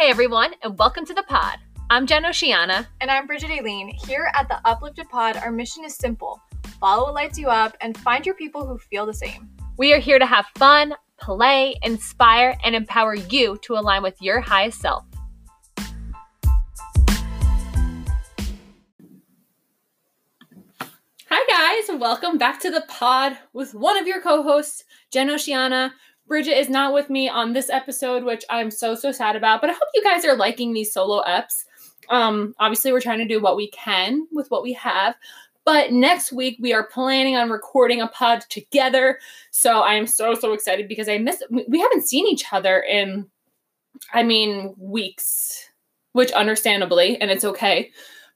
Hey everyone, and welcome to the pod. I'm Jen Oceana. And I'm Bridget Aileen. Here at the Uplifted Pod, our mission is simple follow what lights you up and find your people who feel the same. We are here to have fun, play, inspire, and empower you to align with your highest self. Hi, guys, and welcome back to the pod with one of your co hosts, Jen Oceana. Bridget is not with me on this episode, which I'm so, so sad about, but I hope you guys are liking these solo eps. Um, obviously, we're trying to do what we can with what we have. But next week we are planning on recording a pod together. So I am so so excited because I miss we haven't seen each other in I mean weeks, which understandably and it's okay.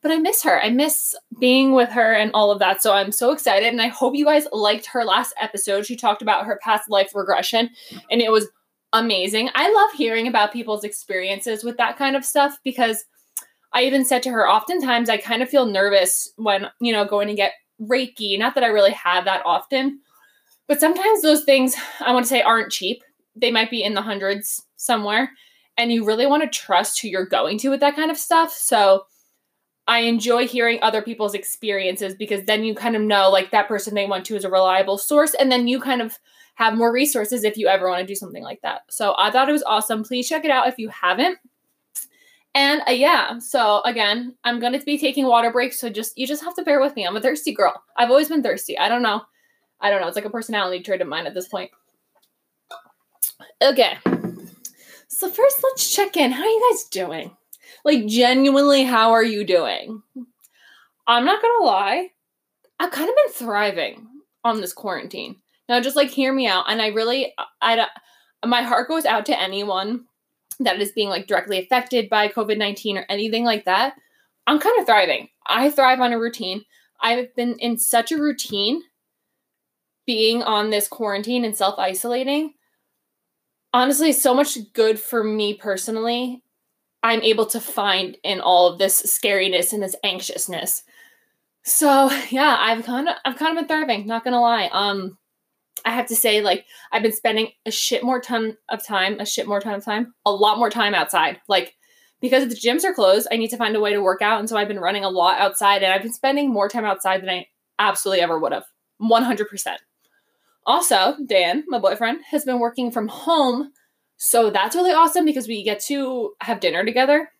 But I miss her. I miss being with her and all of that. So I'm so excited and I hope you guys liked her last episode. She talked about her past life regression and it was amazing. I love hearing about people's experiences with that kind of stuff because I even said to her, oftentimes I kind of feel nervous when, you know, going to get Reiki. Not that I really have that often, but sometimes those things I want to say aren't cheap. They might be in the hundreds somewhere. And you really want to trust who you're going to with that kind of stuff. So I enjoy hearing other people's experiences because then you kind of know like that person they went to is a reliable source. And then you kind of have more resources if you ever want to do something like that. So I thought it was awesome. Please check it out if you haven't. And uh, yeah, so again, I'm going to be taking water breaks. So just, you just have to bear with me. I'm a thirsty girl. I've always been thirsty. I don't know. I don't know. It's like a personality trait of mine at this point. Okay. So first, let's check in. How are you guys doing? Like, genuinely, how are you doing? I'm not to lie. I've kind of been thriving on this quarantine. Now, just like hear me out. And I really, I, my heart goes out to anyone that is being like directly affected by COVID 19 or anything like that, I'm kind of thriving. I thrive on a routine. I've been in such a routine being on this quarantine and self isolating. Honestly, so much good for me personally. I'm able to find in all of this scariness and this anxiousness. So yeah, I've kind of I've kind of been thriving, not gonna lie. Um I have to say, like, I've been spending a shit more ton of time, a shit more ton of time, a lot more time outside. Like, because the gyms are closed, I need to find a way to work out. And so I've been running a lot outside and I've been spending more time outside than I absolutely ever would have. 100%. Also, Dan, my boyfriend, has been working from home. So that's really awesome because we get to have dinner together.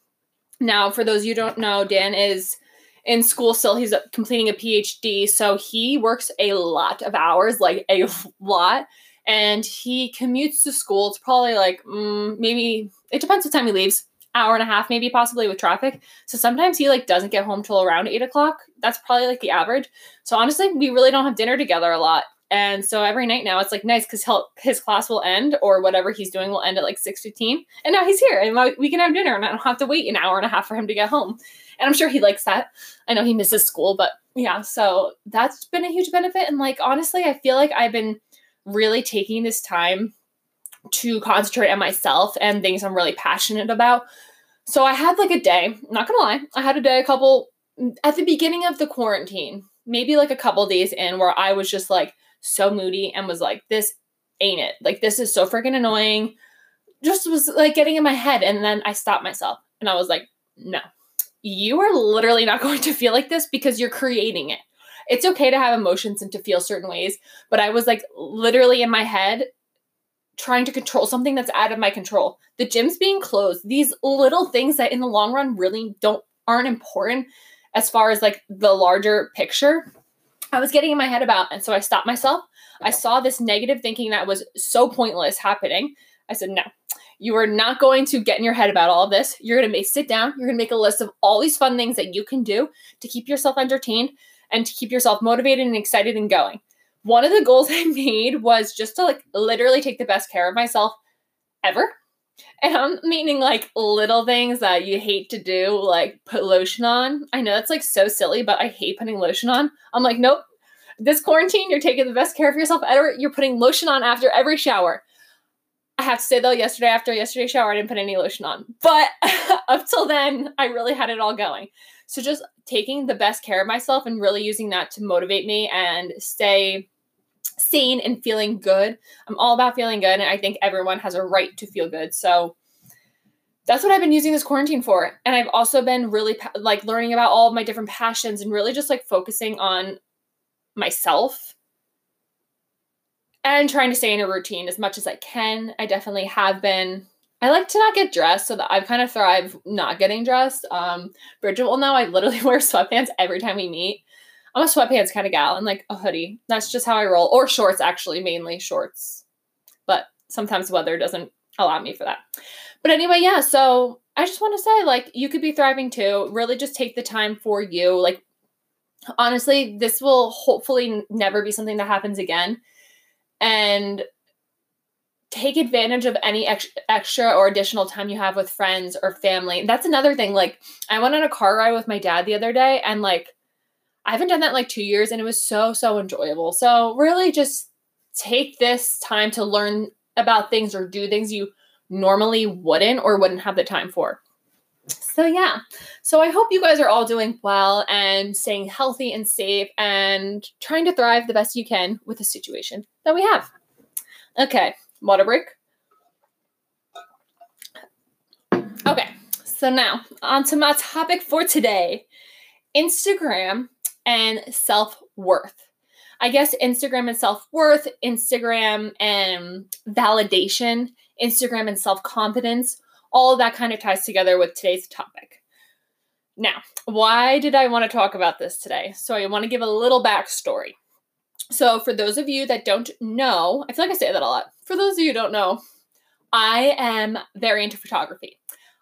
Now, for those you don't know, Dan is in school still. He's completing a PhD. So he works a lot of hours, like a lot. And he commutes to school. It's probably like mm, maybe, it depends what time he leaves hour and a half maybe possibly with traffic so sometimes he like doesn't get home till around eight o'clock that's probably like the average so honestly we really don't have dinner together a lot and so every night now it's like nice because his class will end or whatever he's doing will end at like 6.15 and now he's here and we can have dinner and i don't have to wait an hour and a half for him to get home and I'm sure he likes that. I know he misses school, but yeah, so that's been a huge benefit. And like, honestly, I feel like I've been really taking this time to concentrate on myself and things I'm really passionate about. So I had like a day, not gonna lie, I had a day, a couple at the beginning of the quarantine, maybe like a couple days in, where I was just like so moody and was like, this ain't it. Like, this is so freaking annoying. Just was like getting in my head. And then I stopped myself and I was like, no, you are literally not going to feel like this because you're creating it. It's okay to have emotions and to feel certain ways, but I was like literally in my head trying to control something that's out of my control. The gym's being closed, these little things that in the long run really don't aren't important as far as like the larger picture. I was getting in my head about and so I stopped myself. I saw this negative thinking that was so pointless happening. I said, "No. You are not going to get in your head about all of this. You're going to make sit down. You're going to make a list of all these fun things that you can do to keep yourself entertained and to keep yourself motivated and excited and going. One of the goals I made was just to like literally take the best care of myself ever. And I'm meaning like little things that you hate to do, like put lotion on. I know that's like so silly, but I hate putting lotion on. I'm like, nope. This quarantine, you're taking the best care of yourself ever. You're putting lotion on after every shower. I have to say though, yesterday after yesterday's shower, I didn't put any lotion on. But up till then, I really had it all going. So just taking the best care of myself and really using that to motivate me and stay sane and feeling good. I'm all about feeling good, and I think everyone has a right to feel good. So that's what I've been using this quarantine for. And I've also been really like learning about all of my different passions and really just like focusing on myself and trying to stay in a routine as much as I can. I definitely have been. I like to not get dressed so that I've kind of thrive not getting dressed. Um, Bridget will know I literally wear sweatpants every time we meet. I'm a sweatpants kind of gal and like a hoodie. That's just how I roll. Or shorts, actually, mainly shorts. But sometimes weather doesn't allow me for that. But anyway, yeah, so I just want to say, like, you could be thriving too. Really just take the time for you. Like, honestly, this will hopefully never be something that happens again. And take advantage of any ex- extra or additional time you have with friends or family. That's another thing. Like, I went on a car ride with my dad the other day, and like, I haven't done that in like two years, and it was so, so enjoyable. So, really, just take this time to learn about things or do things you normally wouldn't or wouldn't have the time for. So, yeah. So, I hope you guys are all doing well and staying healthy and safe and trying to thrive the best you can with the situation that we have. Okay, water break. Okay, so now on to my topic for today Instagram and self worth. I guess Instagram and self worth, Instagram and validation, Instagram and self confidence, all that kind of ties together with today's topic. Now, why did I want to talk about this today? So, I want to give a little backstory. So, for those of you that don't know, I feel like I say that a lot. For those of you don't know, I am very into photography.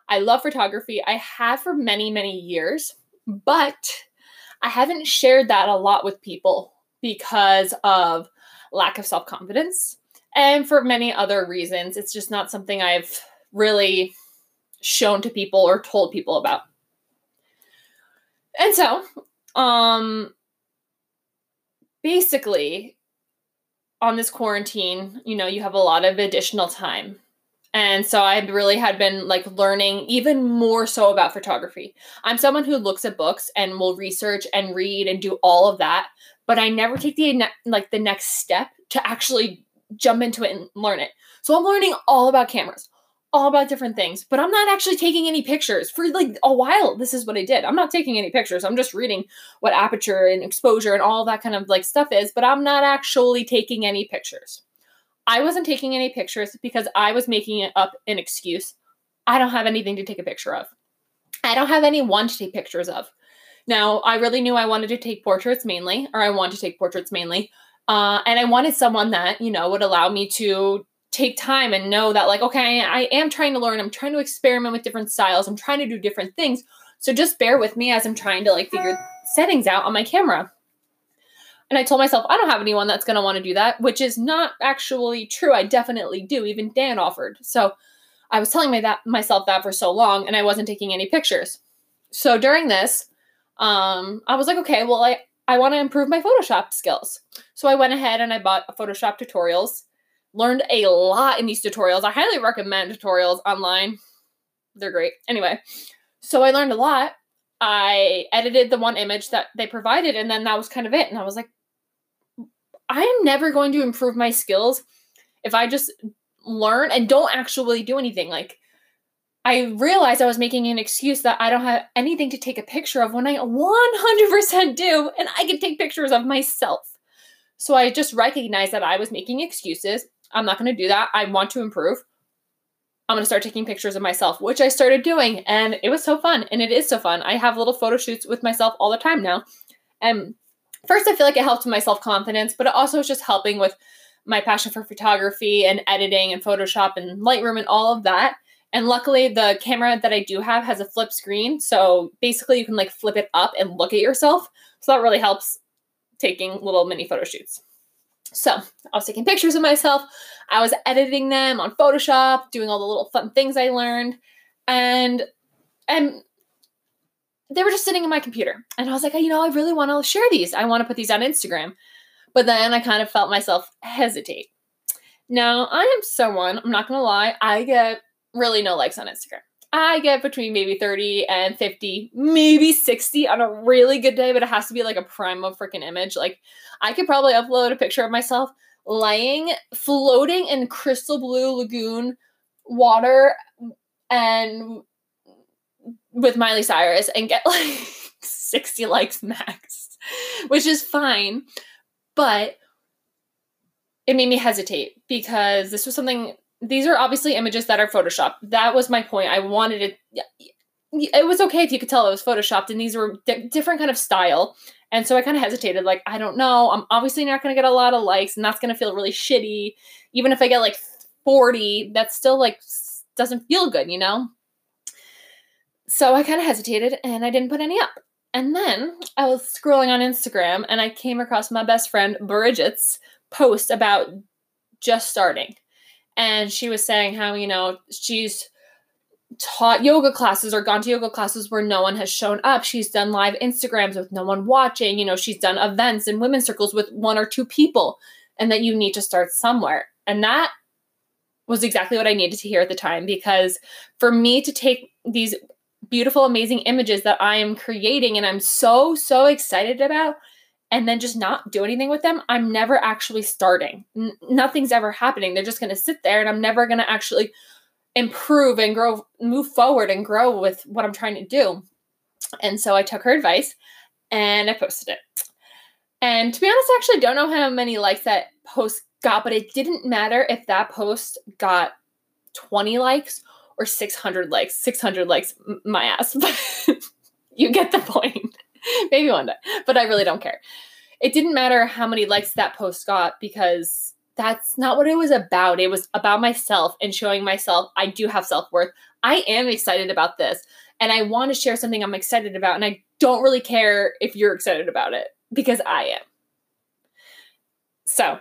I love photography. I have for many, many years, but I haven't shared that a lot with people because of lack of self confidence and for many other reasons. It's just not something I've really shown to people or told people about. And so, um, basically, on this quarantine, you know, you have a lot of additional time. And so I really had been like learning even more so about photography. I'm someone who looks at books and will research and read and do all of that, but I never take the like the next step to actually jump into it and learn it. So I'm learning all about cameras, all about different things, but I'm not actually taking any pictures. For like a while, this is what I did. I'm not taking any pictures. I'm just reading what aperture and exposure and all that kind of like stuff is, but I'm not actually taking any pictures. I wasn't taking any pictures because I was making it up an excuse. I don't have anything to take a picture of. I don't have anyone to take pictures of. Now, I really knew I wanted to take portraits mainly, or I want to take portraits mainly. Uh, and I wanted someone that, you know, would allow me to take time and know that, like, okay, I am trying to learn. I'm trying to experiment with different styles. I'm trying to do different things. So just bear with me as I'm trying to, like, figure settings out on my camera. And I told myself, I don't have anyone that's going to want to do that, which is not actually true. I definitely do. Even Dan offered. So I was telling my that, myself that for so long, and I wasn't taking any pictures. So during this, um, I was like, okay, well, I, I want to improve my Photoshop skills. So I went ahead and I bought Photoshop tutorials, learned a lot in these tutorials. I highly recommend tutorials online, they're great. Anyway, so I learned a lot. I edited the one image that they provided, and then that was kind of it. And I was like, I am never going to improve my skills if I just learn and don't actually do anything. Like, I realized I was making an excuse that I don't have anything to take a picture of when I 100% do, and I can take pictures of myself. So I just recognized that I was making excuses. I'm not going to do that. I want to improve. I'm going to start taking pictures of myself, which I started doing, and it was so fun. And it is so fun. I have little photo shoots with myself all the time now. And first I feel like it helped my self-confidence, but it also is just helping with my passion for photography and editing and Photoshop and Lightroom and all of that. And luckily the camera that I do have has a flip screen, so basically you can like flip it up and look at yourself. So that really helps taking little mini photo shoots. So I was taking pictures of myself. I was editing them on Photoshop, doing all the little fun things I learned, and and they were just sitting in my computer. And I was like, you know, I really want to share these. I want to put these on Instagram. But then I kind of felt myself hesitate. Now, I am someone, I'm not going to lie, I get really no likes on Instagram. I get between maybe 30 and 50, maybe 60 on a really good day, but it has to be like a prime of freaking image. Like, I could probably upload a picture of myself lying, floating in crystal blue lagoon water and with Miley Cyrus and get like 60 likes max, which is fine. But it made me hesitate because this was something, these are obviously images that are Photoshopped. That was my point. I wanted it, it was okay if you could tell it was Photoshopped and these were di- different kind of style. And so I kind of hesitated, like, I don't know. I'm obviously not going to get a lot of likes and that's going to feel really shitty. Even if I get like 40, that's still like doesn't feel good, you know? So I kind of hesitated and I didn't put any up. And then I was scrolling on Instagram and I came across my best friend Bridget's post about just starting. And she was saying how, you know, she's taught yoga classes or gone to yoga classes where no one has shown up. She's done live Instagrams with no one watching. You know, she's done events in women's circles with one or two people, and that you need to start somewhere. And that was exactly what I needed to hear at the time because for me to take these beautiful, amazing images that I am creating and I'm so, so excited about, and then just not do anything with them, I'm never actually starting. N- nothing's ever happening. They're just going to sit there and I'm never going to actually improve and grow, move forward and grow with what I'm trying to do. And so I took her advice and I posted it. And to be honest, I actually don't know how many likes that post got, but it didn't matter if that post got 20 likes or 600 likes. 600 likes, my ass. you get the point. Maybe one day, but I really don't care. It didn't matter how many likes that post got because that's not what it was about. It was about myself and showing myself I do have self worth. I am excited about this and I want to share something I'm excited about. And I don't really care if you're excited about it because I am. So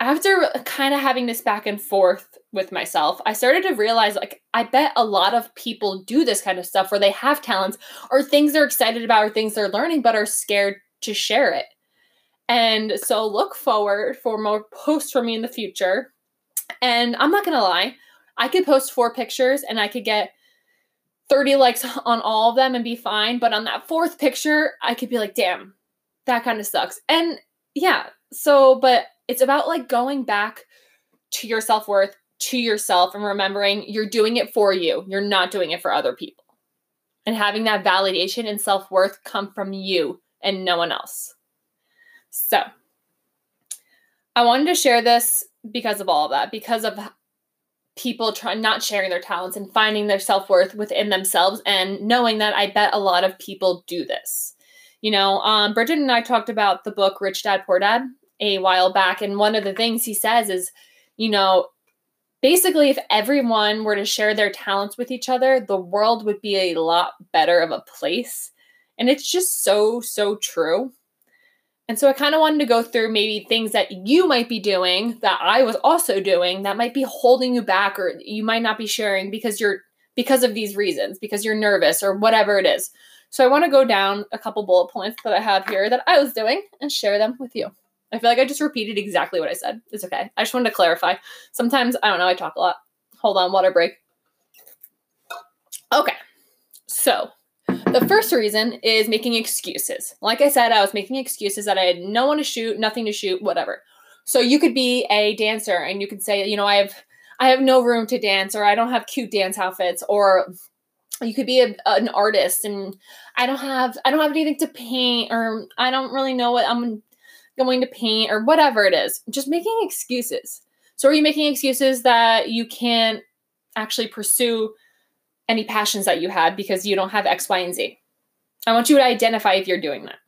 after kind of having this back and forth with myself, I started to realize like, I bet a lot of people do this kind of stuff where they have talents or things they're excited about or things they're learning, but are scared to share it. And so look forward for more posts from me in the future. And I'm not going to lie, I could post four pictures and I could get 30 likes on all of them and be fine. But on that fourth picture, I could be like, damn, that kind of sucks. And yeah, so, but it's about like going back to your self worth, to yourself, and remembering you're doing it for you. You're not doing it for other people. And having that validation and self worth come from you and no one else. So, I wanted to share this because of all of that, because of people trying not sharing their talents and finding their self-worth within themselves and knowing that I bet a lot of people do this. You know, um, Bridget and I talked about the book Rich Dad Poor Dad a while back. And one of the things he says is, you know, basically, if everyone were to share their talents with each other, the world would be a lot better of a place. And it's just so, so true. And so I kind of wanted to go through maybe things that you might be doing that I was also doing that might be holding you back or you might not be sharing because you're because of these reasons, because you're nervous or whatever it is. So I want to go down a couple bullet points that I have here that I was doing and share them with you. I feel like I just repeated exactly what I said. It's okay. I just wanted to clarify. Sometimes, I don't know, I talk a lot. Hold on, water break. Okay. So, the first reason is making excuses. Like I said, I was making excuses that I had no one to shoot, nothing to shoot, whatever. So you could be a dancer and you could say, you know, I have I have no room to dance or I don't have cute dance outfits or you could be a, an artist and I don't have I don't have anything to paint or I don't really know what I'm going to paint or whatever it is. Just making excuses. So are you making excuses that you can't actually pursue any passions that you had because you don't have X, Y, and Z? I want you to identify if you're doing that.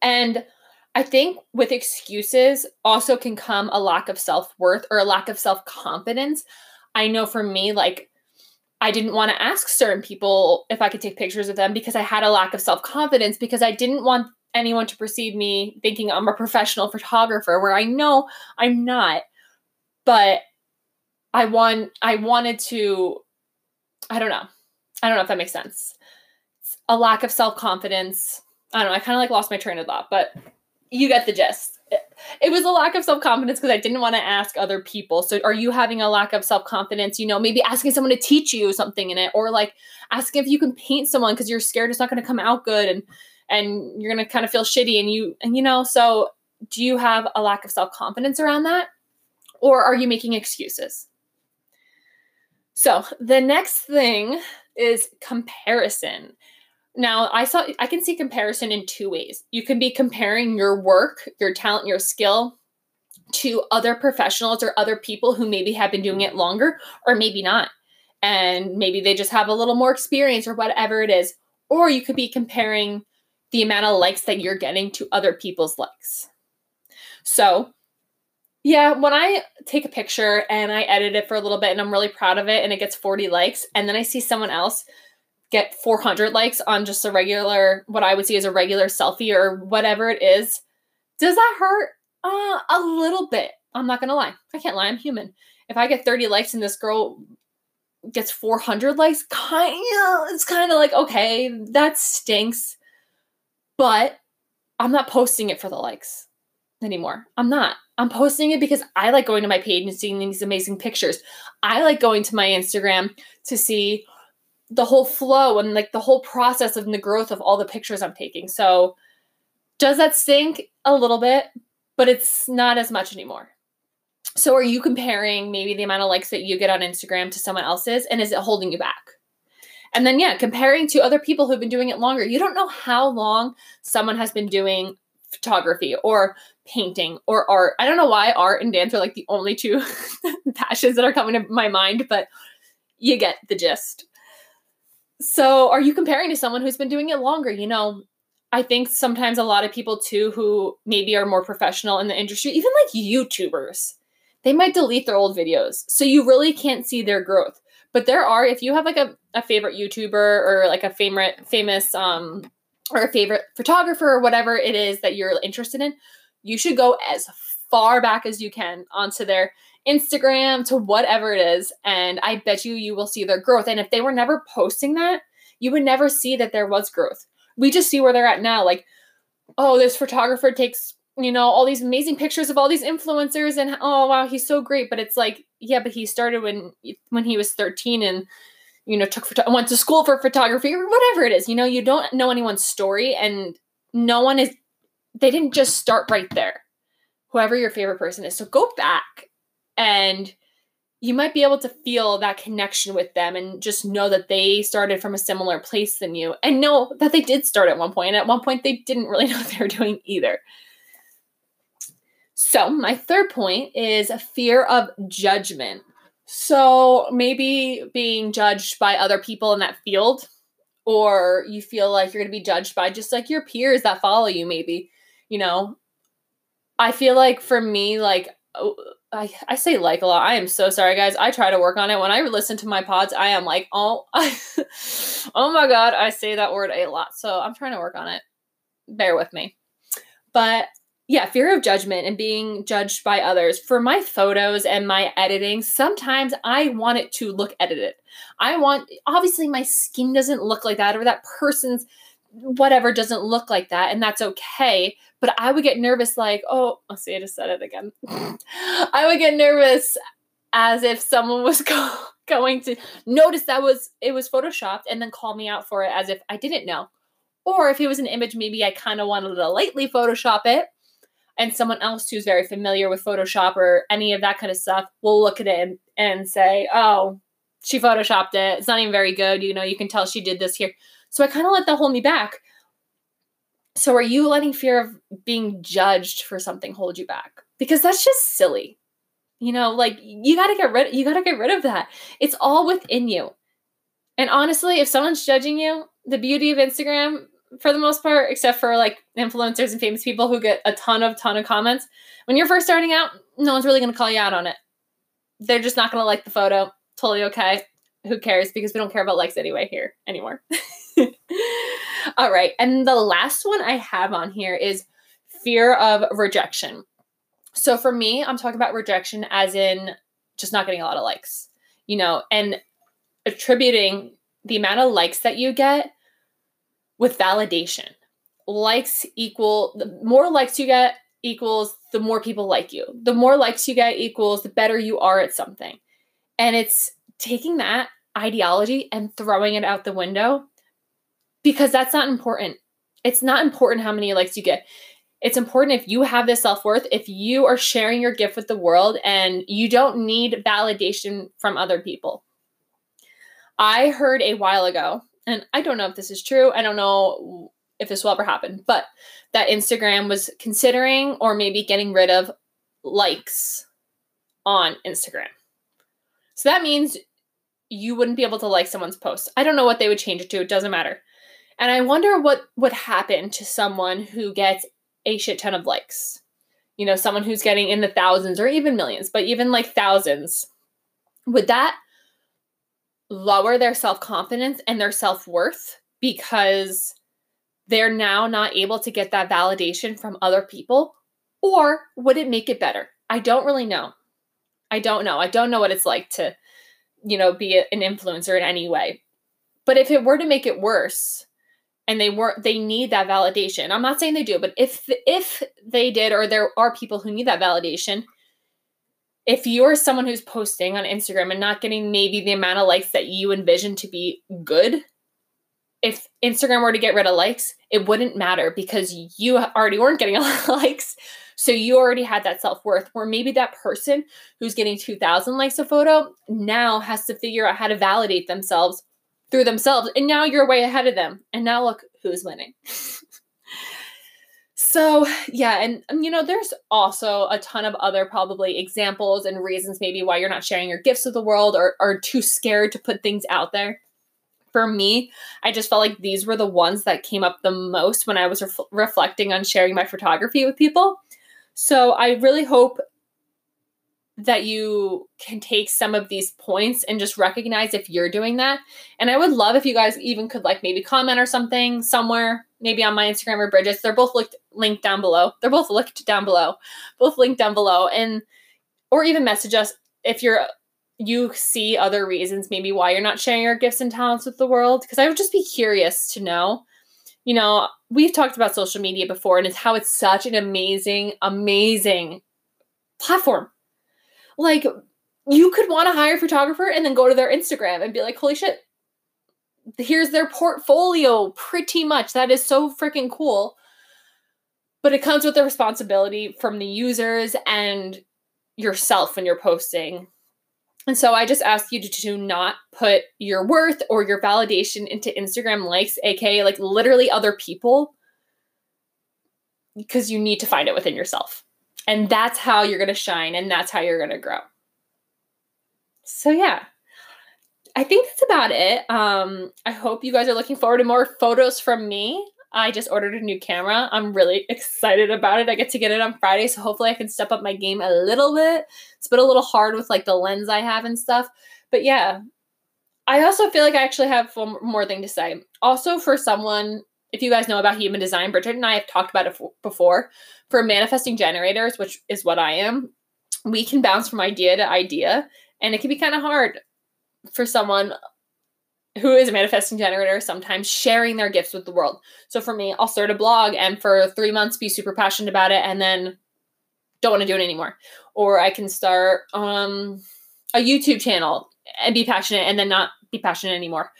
And I think with excuses also can come a lack of self worth or a lack of self confidence. I know for me, like, I didn't want to ask certain people if I could take pictures of them because I had a lack of self confidence because I didn't want anyone to perceive me thinking I'm a professional photographer where I know I'm not but I want I wanted to I don't know. I don't know if that makes sense. a lack of self-confidence. I don't know. I kind of like lost my train of thought, but you get the gist. It, it was a lack of self-confidence because I didn't want to ask other people. So are you having a lack of self-confidence, you know, maybe asking someone to teach you something in it or like asking if you can paint someone because you're scared it's not going to come out good and and you're going to kind of feel shitty and you and you know so do you have a lack of self-confidence around that or are you making excuses So, the next thing is comparison. Now, I saw I can see comparison in two ways. You can be comparing your work, your talent, your skill to other professionals or other people who maybe have been doing it longer or maybe not. And maybe they just have a little more experience or whatever it is. Or you could be comparing the amount of likes that you're getting to other people's likes. So, yeah, when I take a picture and I edit it for a little bit and I'm really proud of it and it gets 40 likes, and then I see someone else get 400 likes on just a regular, what I would see as a regular selfie or whatever it is, does that hurt? Uh, a little bit. I'm not gonna lie. I can't lie. I'm human. If I get 30 likes and this girl gets 400 likes, kind of, it's kind of like, okay, that stinks. But I'm not posting it for the likes anymore. I'm not. I'm posting it because I like going to my page and seeing these amazing pictures. I like going to my Instagram to see the whole flow and like the whole process of the growth of all the pictures I'm taking. So, does that stink a little bit? But it's not as much anymore. So, are you comparing maybe the amount of likes that you get on Instagram to someone else's? And is it holding you back? And then, yeah, comparing to other people who've been doing it longer. You don't know how long someone has been doing photography or painting or art. I don't know why art and dance are like the only two passions that are coming to my mind, but you get the gist. So, are you comparing to someone who's been doing it longer? You know, I think sometimes a lot of people too who maybe are more professional in the industry, even like YouTubers, they might delete their old videos. So you really can't see their growth. But there are, if you have like a, a favorite YouTuber or like a favorite famous um or a favorite photographer or whatever it is that you're interested in, you should go as far back as you can onto their Instagram to whatever it is. And I bet you you will see their growth. And if they were never posting that, you would never see that there was growth. We just see where they're at now. Like, oh, this photographer takes, you know, all these amazing pictures of all these influencers and oh wow, he's so great. But it's like, yeah, but he started when when he was 13 and you know, took photo- went to school for photography or whatever it is. You know, you don't know anyone's story and no one is they didn't just start right there. Whoever your favorite person is. So go back and you might be able to feel that connection with them and just know that they started from a similar place than you and know that they did start at one point and at one point they didn't really know what they were doing either so my third point is a fear of judgment so maybe being judged by other people in that field or you feel like you're going to be judged by just like your peers that follow you maybe you know i feel like for me like oh, I, I say like a lot. I am so sorry, guys. I try to work on it. When I listen to my pods, I am like, oh, oh my god, I say that word a lot. So I'm trying to work on it. Bear with me. But yeah, fear of judgment and being judged by others. For my photos and my editing, sometimes I want it to look edited. I want, obviously, my skin doesn't look like that, or that person's whatever doesn't look like that, and that's okay. But I would get nervous, like, oh, I'll see, I just said it again. I would get nervous as if someone was go- going to notice that was it was photoshopped and then call me out for it as if I didn't know. Or if it was an image, maybe I kind of wanted to lightly Photoshop it, and someone else who's very familiar with Photoshop or any of that kind of stuff will look at it and, and say, oh, she photoshopped it. It's not even very good. You know, you can tell she did this here. So I kind of let that hold me back. So are you letting fear of being judged for something hold you back? Because that's just silly. You know, like you got to get rid you got to get rid of that. It's all within you. And honestly, if someone's judging you, the beauty of Instagram for the most part, except for like influencers and famous people who get a ton of ton of comments, when you're first starting out, no one's really going to call you out on it. They're just not going to like the photo. Totally okay. Who cares because we don't care about likes anyway here anymore. All right. And the last one I have on here is fear of rejection. So for me, I'm talking about rejection as in just not getting a lot of likes, you know, and attributing the amount of likes that you get with validation. Likes equal the more likes you get equals the more people like you. The more likes you get equals the better you are at something. And it's taking that ideology and throwing it out the window because that's not important. It's not important how many likes you get. It's important if you have this self worth, if you are sharing your gift with the world and you don't need validation from other people. I heard a while ago, and I don't know if this is true. I don't know if this will ever happen, but that Instagram was considering or maybe getting rid of likes on Instagram. So that means you wouldn't be able to like someone's post. I don't know what they would change it to, it doesn't matter. And I wonder what would happen to someone who gets a shit ton of likes. You know, someone who's getting in the thousands or even millions, but even like thousands. Would that lower their self confidence and their self worth because they're now not able to get that validation from other people? Or would it make it better? I don't really know. I don't know. I don't know what it's like to, you know, be an influencer in any way. But if it were to make it worse, and they weren't they need that validation. I'm not saying they do, but if if they did or there are people who need that validation, if you're someone who's posting on Instagram and not getting maybe the amount of likes that you envision to be good, if Instagram were to get rid of likes, it wouldn't matter because you already weren't getting a lot of likes. So you already had that self worth. Where maybe that person who's getting 2,000 likes a photo now has to figure out how to validate themselves through themselves. And now you're way ahead of them. And now look who's winning. so, yeah. And, um, you know, there's also a ton of other probably examples and reasons maybe why you're not sharing your gifts with the world or are too scared to put things out there for me, I just felt like these were the ones that came up the most when I was ref- reflecting on sharing my photography with people. So I really hope that you can take some of these points and just recognize if you're doing that. And I would love if you guys even could like maybe comment or something somewhere, maybe on my Instagram or Bridget's. They're both linked linked down below. They're both linked down below. Both linked down below. And or even message us if you're you see other reasons maybe why you're not sharing your gifts and talents with the world because i would just be curious to know you know we've talked about social media before and it's how it's such an amazing amazing platform like you could want to hire a photographer and then go to their instagram and be like holy shit here's their portfolio pretty much that is so freaking cool but it comes with the responsibility from the users and yourself when you're posting and so I just ask you to, to not put your worth or your validation into Instagram likes, aka like literally other people, because you need to find it within yourself. And that's how you're going to shine and that's how you're going to grow. So, yeah, I think that's about it. Um, I hope you guys are looking forward to more photos from me. I just ordered a new camera. I'm really excited about it. I get to get it on Friday, so hopefully I can step up my game a little bit. It's been a little hard with like the lens I have and stuff. But yeah, I also feel like I actually have one more thing to say. Also, for someone, if you guys know about human design, Bridget and I have talked about it before. For manifesting generators, which is what I am, we can bounce from idea to idea, and it can be kind of hard for someone who is a manifesting generator sometimes sharing their gifts with the world. So for me, I'll start a blog and for three months be super passionate about it and then don't want to do it anymore. Or I can start um, a YouTube channel and be passionate and then not be passionate anymore.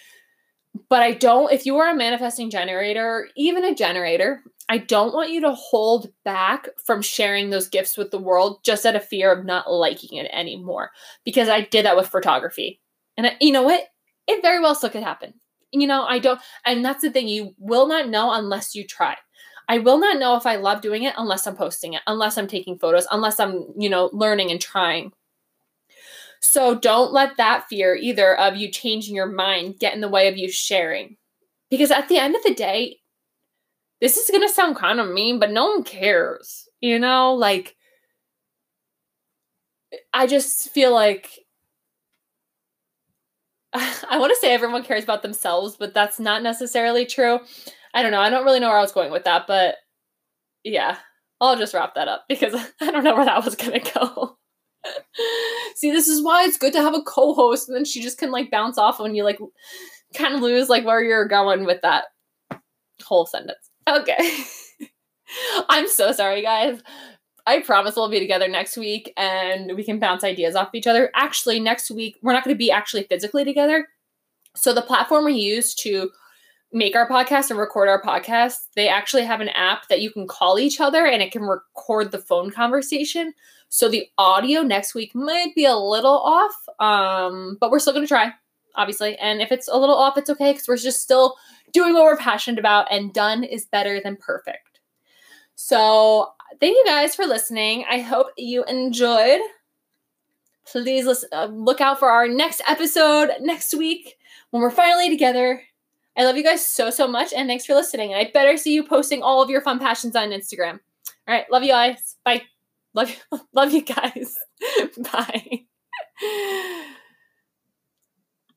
But I don't, if you are a manifesting generator, even a generator, I don't want you to hold back from sharing those gifts with the world just out of fear of not liking it anymore. Because I did that with photography. And I, you know what? It very well still could happen. You know, I don't, and that's the thing, you will not know unless you try. I will not know if I love doing it unless I'm posting it, unless I'm taking photos, unless I'm, you know, learning and trying. So don't let that fear either of you changing your mind get in the way of you sharing. Because at the end of the day, this is going to sound kind of mean, but no one cares. You know, like, I just feel like I want to say everyone cares about themselves, but that's not necessarily true. I don't know. I don't really know where I was going with that, but yeah, I'll just wrap that up because I don't know where that was going to go. See, this is why it's good to have a co-host and then she just can like bounce off when you like kind of lose like where you're going with that whole sentence. Okay. I'm so sorry, guys. I promise we'll be together next week and we can bounce ideas off each other. Actually, next week, we're not going to be actually physically together. So, the platform we use to make our podcast and record our podcast, they actually have an app that you can call each other and it can record the phone conversation. So, the audio next week might be a little off, um, but we're still going to try. obviously. And if it's a little off, it's okay because we're just still doing what we're passionate about, and done is better than perfect. So, thank you guys for listening. I hope you enjoyed. Please listen, uh, look out for our next episode next week when we're finally together. I love you guys so, so much, and thanks for listening. And I better see you posting all of your fun passions on Instagram. All right, love you guys. Bye. Love love you guys. Bye.